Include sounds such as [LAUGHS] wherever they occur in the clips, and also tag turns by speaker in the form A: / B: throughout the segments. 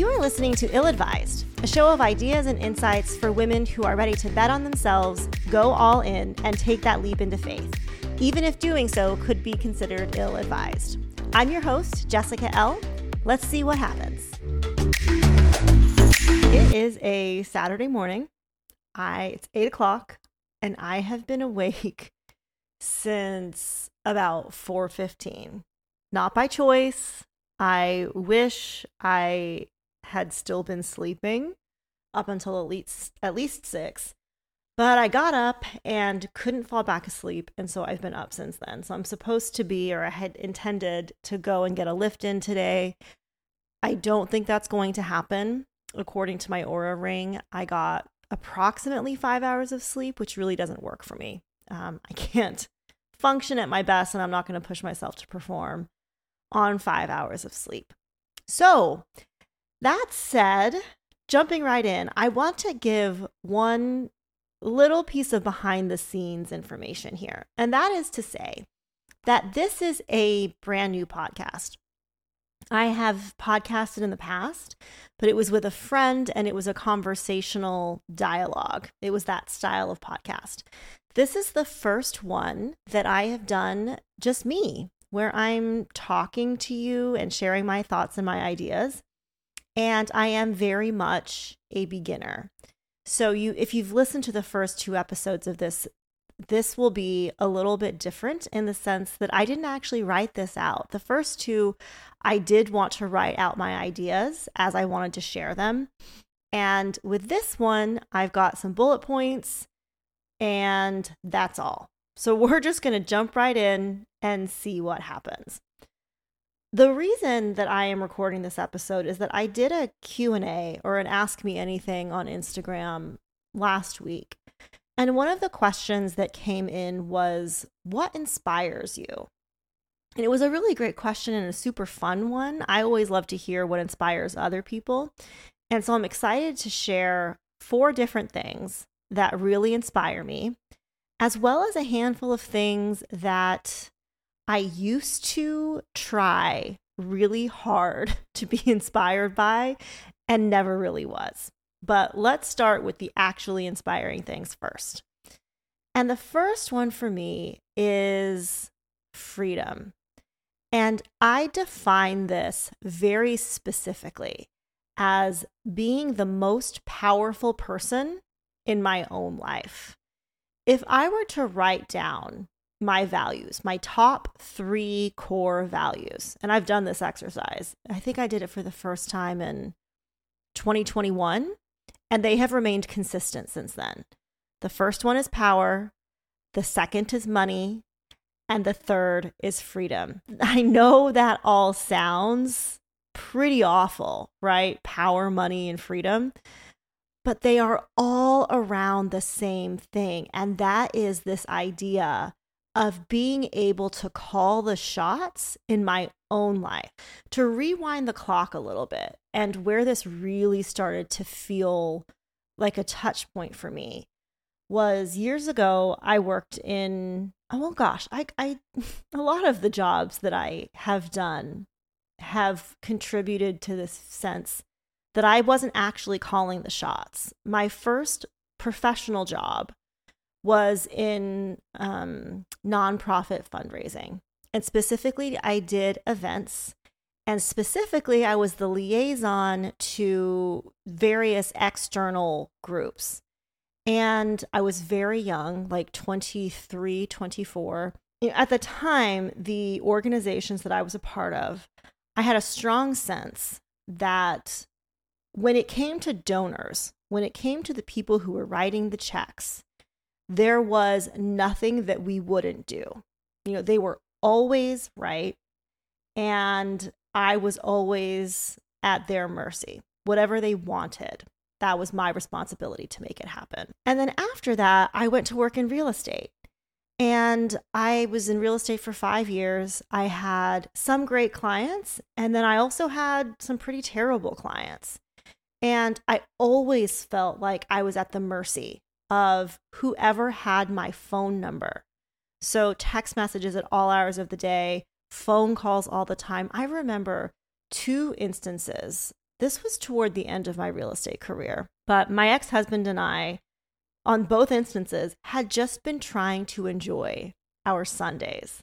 A: You are listening to Ill Advised, a show of ideas and insights for women who are ready to bet on themselves, go all in, and take that leap into faith, even if doing so could be considered ill advised. I'm your host, Jessica Ell. Let's see what happens. It is a Saturday morning. I it's eight o'clock, and I have been awake [LAUGHS] since about four fifteen. Not by choice. I wish I had still been sleeping up until at least at least six. But I got up and couldn't fall back asleep, and so I've been up since then. So I'm supposed to be, or I had intended to go and get a lift in today. I don't think that's going to happen. According to my Oura ring, I got approximately five hours of sleep, which really doesn't work for me. Um, I can't function at my best, and I'm not going to push myself to perform on five hours of sleep. So, that said, jumping right in, I want to give one little piece of behind the scenes information here. And that is to say that this is a brand new podcast. I have podcasted in the past, but it was with a friend and it was a conversational dialogue. It was that style of podcast. This is the first one that I have done just me, where I'm talking to you and sharing my thoughts and my ideas. And I am very much a beginner. So you if you've listened to the first two episodes of this this will be a little bit different in the sense that I didn't actually write this out. The first two, I did want to write out my ideas as I wanted to share them. And with this one, I've got some bullet points, and that's all. So [LAUGHS] we're just going to jump right in and see what happens. The reason that I am recording this episode is that I did a Q&A or an ask me anything on Instagram last week. And one of the questions that came in was what inspires you? And it was a really great question and a super fun one. I always love to hear what inspires other people. And so I'm excited to share four different things that really inspire me, as well as a handful of things that I used to try really hard [LAUGHS] to be inspired by and never really was. But let's start with the actually inspiring things first. And the first one for me is freedom. And I define this very specifically as being the most powerful person in my own life. If I were to write down my values, my top three core values. And I've done this exercise. I think I did it for the first time in 2021, and they have remained consistent since then. The first one is power, the second is money, and the third is freedom. [LAUGHS] I know that all sounds pretty awful, right? Power, money, and freedom. But they are all around the same thing. And that is this idea of being able to call the shots in my own life, to rewind the clock a little bit, and where this really started to feel like a touch point for me was years ago. I worked in, oh gosh, I, I, [LAUGHS] a lot of the jobs that I have done have contributed to this sense that I wasn't actually calling the shots. My first professional job was in um, nonprofit fundraising. And specifically, I did events. And specifically, I was the liaison to various external groups. And I was very young, like 23, 24. At the time, the organizations that I was a part of, I had a strong sense that when it came to donors, when it came to the people who were writing the checks, there was nothing that we wouldn't do. You know, they were always right. And I was always at their mercy. Whatever they wanted, that was my responsibility to make it happen. And then after that, I went to work in real estate. And I was in real estate for five years. I had some great clients, and then I also had some pretty terrible clients. And I always felt like I was at the mercy of whoever had my phone number. So, text messages at all hours of the day, phone calls all the time. I remember two instances This was toward the end of my real estate career. But my ex husband and I, on both instances, had just been trying to enjoy our Sundays.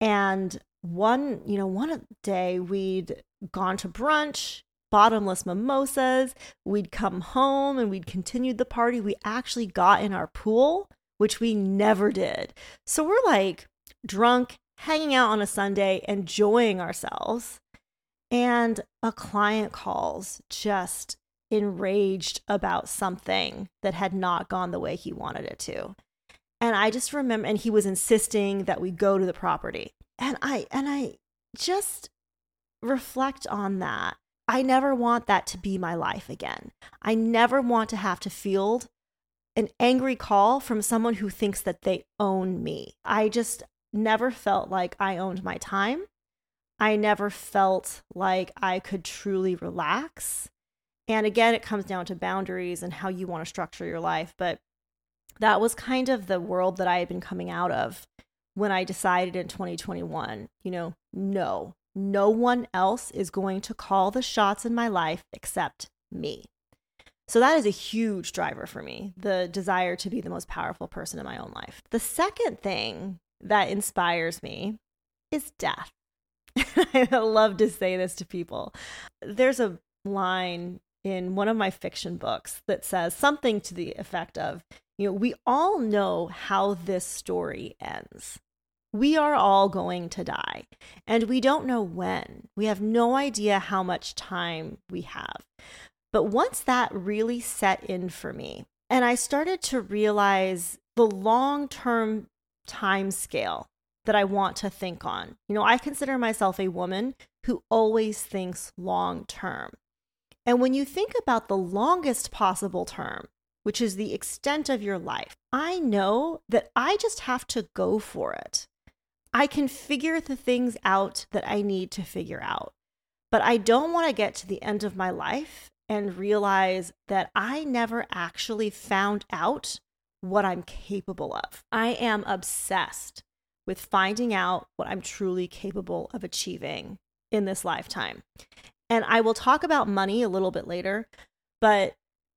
A: And one, you know, one day we'd gone to brunch, bottomless mimosas, we'd come home and we'd continued the party. We actually got in our pool, which we never did. So we're like drunk, hanging out on a Sunday, enjoying ourselves. And a client calls just enraged about something that had not gone the way he wanted it to. And I just remember and he was insisting that we go to the property. And I and I just reflect on that. I never want that to be my life again. I never want to have to field an angry call from someone who thinks that they own me. I just never felt like I owned my time. I never felt like I could truly relax. And again, it comes down to boundaries and how you want to structure your life. But that was kind of the world that I had been coming out of when I decided in 2021, you know, no, no one else is going to call the shots in my life except me. So that is a huge driver for me, the desire to be the most powerful person in my own life. The second thing that inspires me is death. [LAUGHS] I love to say this to people. There's a line in one of my fiction books that says something to the effect of, you know, we all know how this story ends. We are all going to die, and we don't know when. We have no idea how much time we have. But once that really set in for me, and I started to realize the long term time scale that I want to think on. You know, I consider myself a woman who always thinks long term. And when you think about the longest possible term, which is the extent of your life, I know that I just have to go for it. I can figure the things out that I need to figure out. But I don't want to get to the end of my life and realize that I never actually found out what I'm capable of. I am obsessed with finding out what I'm truly capable of achieving in this lifetime. And I will talk about money a little bit later, but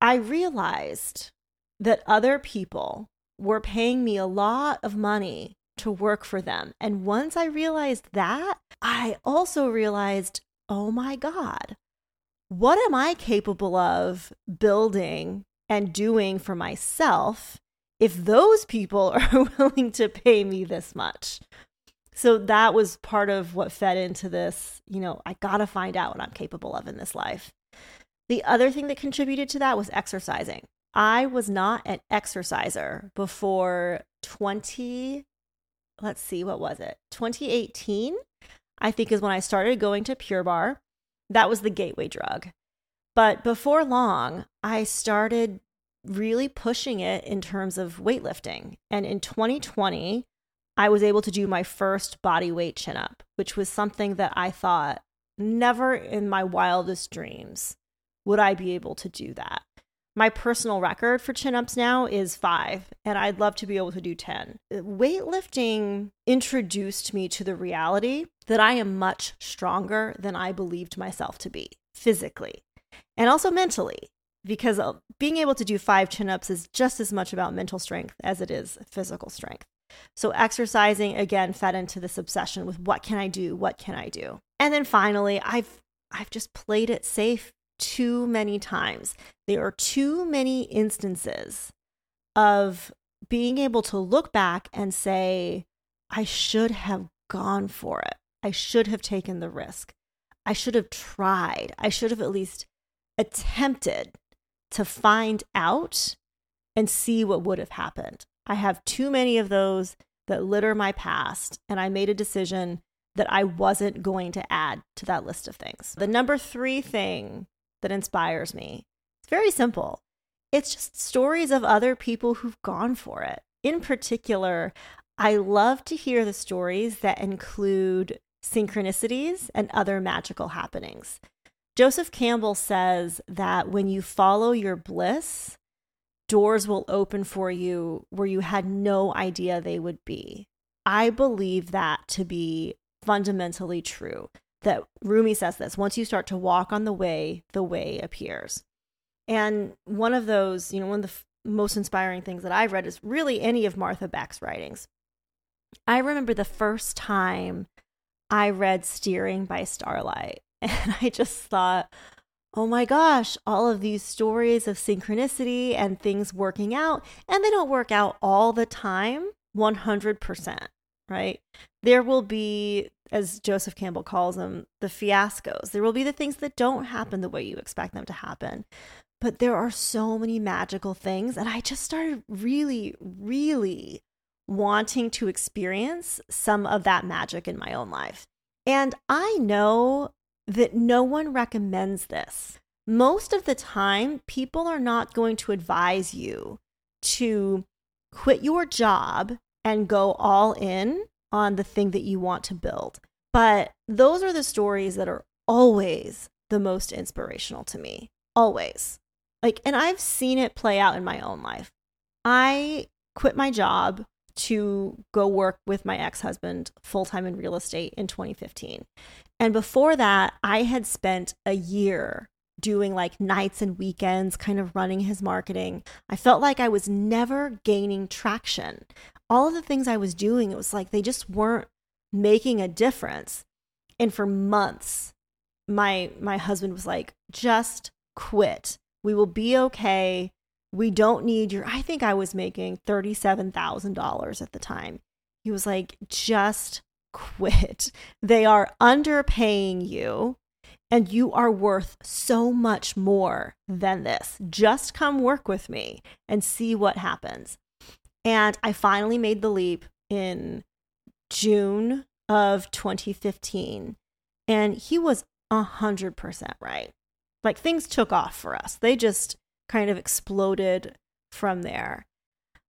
A: I realized that other people were paying me a lot of money to work for them. And once I realized that, I also realized, oh my God, what am I capable of building and doing for myself if those people [LAUGHS] are willing to pay me this much. So that was part of what fed into this, you know, I got to find out what I'm capable of in this life. The other thing that contributed to that was exercising. I was not an exerciser before 20 let's see what was it? 2018 I think is when I started going to Pure Barre. That was the gateway drug. But before long, I started really pushing it in terms of weightlifting. And in 2020, I was able to do my first body weight chin up, which was something that I thought never in my wildest dreams would I be able to do that. My personal record for chin ups now is five, and I'd love to be able to do 10. Weightlifting introduced me to the reality that I am much stronger than I believed myself to be physically and also mentally because uh, being able to do five chin ups is just as much about mental strength as it is physical strength. So, exercising again fed into this obsession with what can I do? What can I do? And then finally, I've I've just played it safe too many times. There are too many instances of being able to look back and say, I should have gone for it. I should have taken the risk. I should have tried. I should have at least attempted to find out and see what would have happened. I have too many of those that litter my past, and I made a decision that I wasn't going to add to that list of things. The number three thing that inspires me it's very simple it's just stories of other people who've gone for it. In particular, I love to hear the stories that include synchronicities and other magical happenings. Joseph Campbell says that when you follow your bliss, doors will open for you where you had no idea they would be. I believe that to be fundamentally true. That Rumi says this once you start to walk on the way, the way appears. And one of those, you know, one of the f- most inspiring things that I've read is really any of Martha Beck's writings. I remember the first time I read Steering by Starlight, [LAUGHS] and I just thought, oh my gosh, all of these stories of synchronicity and things working out, and they don't work out all the time 100%, right? There will be, as Joseph Campbell calls them, the fiascos. There will be the things that don't happen the way you expect them to happen. But there are so many magical things. And I just started really, really wanting to experience some of that magic in my own life. And I know that no one recommends this. Most of the time, people are not going to advise you to quit your job and go all in on the thing that you want to build. But those are the stories that are always the most inspirational to me. Always. Like, and I've seen it play out in my own life. I quit my job to go work with my ex husband full time in real estate in 2015. And before that, I had spent a year doing like nights and weekends, kind of running his marketing. I felt like I was never gaining traction. All of the things I was doing, it was like they just weren't making a difference. And for months, my my husband was like, just quit. We will be okay. We don't need your I think I was making $37,000 at the time. He was like, just quit. They are underpaying you and you are worth so much more than this. Just come work with me and see what happens. And I finally made the leap in June of 2015. And he was 100% right. Like things took off for us, they just kind of exploded from there.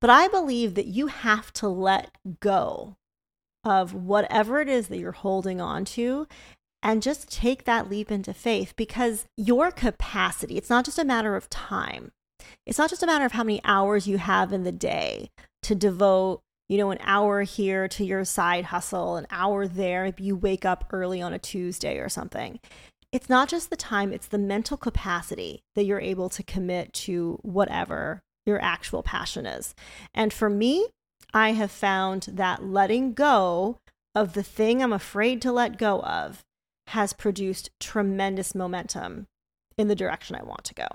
A: But I believe that you have to let go of whatever it is that you're holding on to and just take that leap into faith because your capacity, it's not just a matter of time. It's not just a matter of how many hours you have in the day to devote, you know, an hour here to your side hustle, an hour there if you wake up early on a Tuesday or something. It's not just the time, it's the mental capacity that you're able to commit to whatever your actual passion is. And for me, I have found that letting go of the thing I'm afraid to let go of has produced tremendous momentum in the direction I want to go.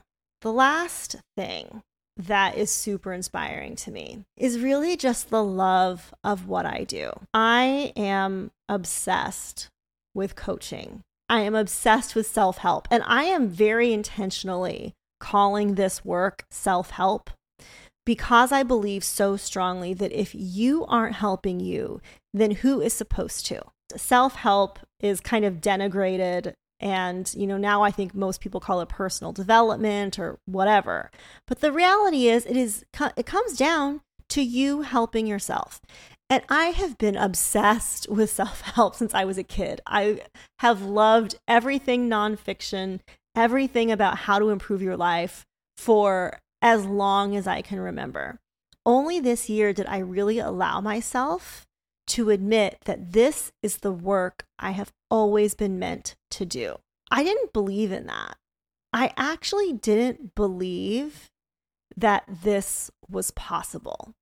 A: The last thing that is super inspiring to me is really just the love of what I do. I am obsessed with coaching. I am obsessed with self help, and I am very intentionally calling this work self help because I believe so strongly that if you aren't helping you, then who is supposed to? Self help is kind of denigrated. And, you know, now I think most people call it personal development or whatever. But the reality is, it is, it comes down to you helping yourself. And I have been obsessed with self help [LAUGHS] since I was a kid. I have loved everything nonfiction, everything about how to improve your life for as long as I can remember. Only this year did I really allow myself to admit that this is the work I have always been meant to do. I didn't believe in that. I actually didn't believe that this was possible,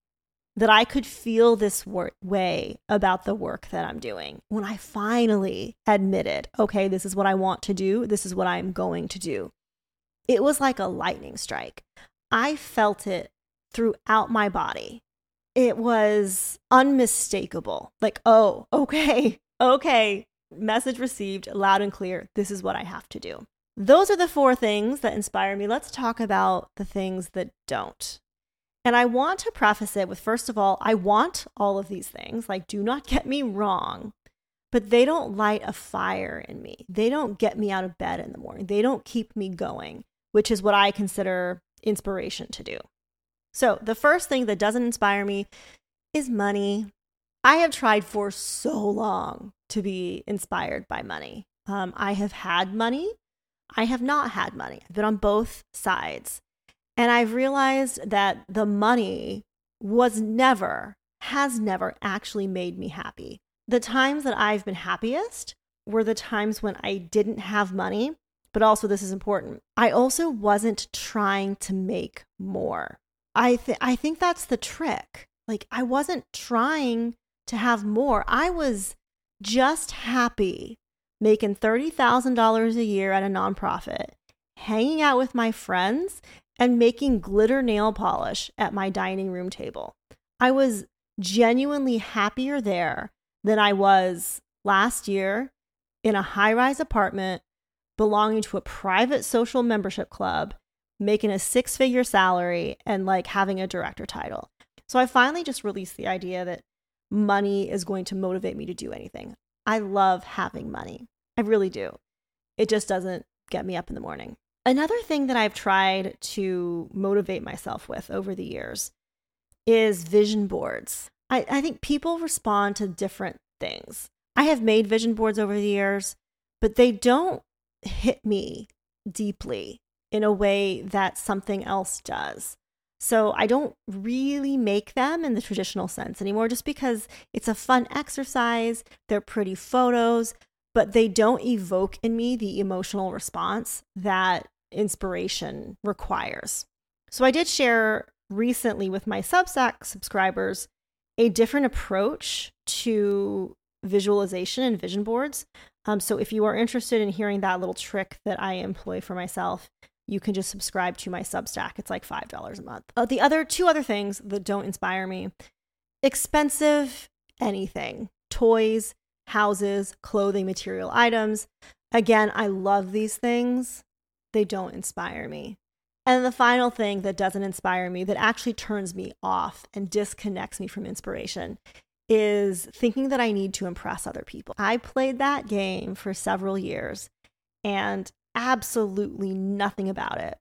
A: that I could feel this way about the work that I'm doing. When I finally admitted, okay, this is what I want to do, this is what I'm going to do, it was like a lightning strike. I felt it throughout my body. It was unmistakable. Like, oh, okay, okay, message received loud and clear. This is what I have to do. Those are the four things that inspire me. Let's talk about the things that don't. And I want to preface it with first of all, I want all of these things. Like, do not get me wrong, but they don't light a fire in me. They don't get me out of bed in the morning. They don't keep me going, which is what I consider inspiration to do. So, the first thing that doesn't inspire me is money. I have tried for so long to be inspired by money. Um, I have had money, I have not had money. I've been on both sides. And I've realized that the money was never, has never actually made me happy. The times that I've been happiest were the times when I didn't have money, but also this is important. I also wasn't trying to make more. I th- I think that's the trick. Like I wasn't trying to have more. I was just happy making $30,000 a year at a nonprofit, hanging out with my friends and making glitter nail polish at my dining room table. I was genuinely happier there than I was last year in a high rise apartment belonging to a private social membership club, making a six figure salary, and like having a director title. So I finally just released the idea that money is going to motivate me to do anything. I love having money. I really do. It just doesn't get me up in the morning. Another thing that I've tried to motivate myself with over the years is vision boards. I, I think people respond to different things. I have made vision boards over the years, but they don't hit me deeply in a way that something else does. So I don't really make them in the traditional sense anymore just because it's a fun exercise. They're pretty photos, but they don't evoke in me the emotional response that inspiration requires. So I did share recently with my Substack subscribers a different approach to visualization and vision boards. Um, so if you are interested in hearing that little trick that I employ for myself, you can just subscribe to my Substack. It's like $5 a month. Uh, the other two other things that don't inspire me expensive anything, toys, houses, clothing, material items. Again, I love these things. They don't inspire me. And the final thing that doesn't inspire me, that actually turns me off and disconnects me from inspiration, is thinking that I need to impress other people. I played that game for several years and absolutely nothing about it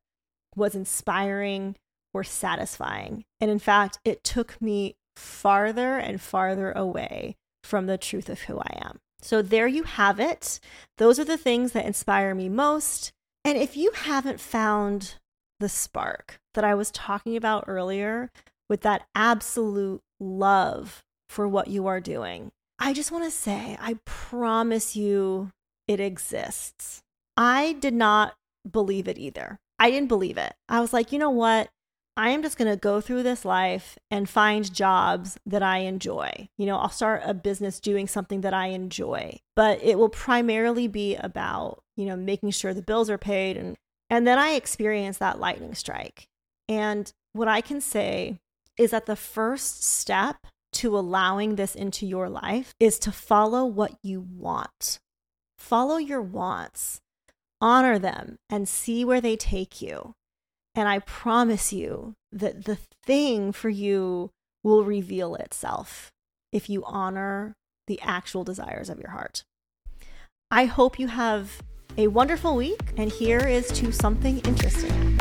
A: was inspiring or satisfying. And in fact, it took me farther and farther away from the truth of who I am. So there you have it. Those are the things that inspire me most. And if you haven't found the spark that I was talking about earlier with that absolute love for what you are doing. I just want to say, I promise you it exists. I did not believe it either. I didn't believe it. I was like, you know what? I am just going to go through this life and find jobs that I enjoy. You know, I'll start a business doing something that I enjoy, but it will primarily be about, you know, making sure the bills are paid and and then I experienced that lightning strike. And what I can say is that the first step to allowing this into your life is to follow what you want. Follow your wants, honor them, and see where they take you. And I promise you that the thing for you will reveal itself if you honor the actual desires of your heart. I hope you have a wonderful week, and here is to something interesting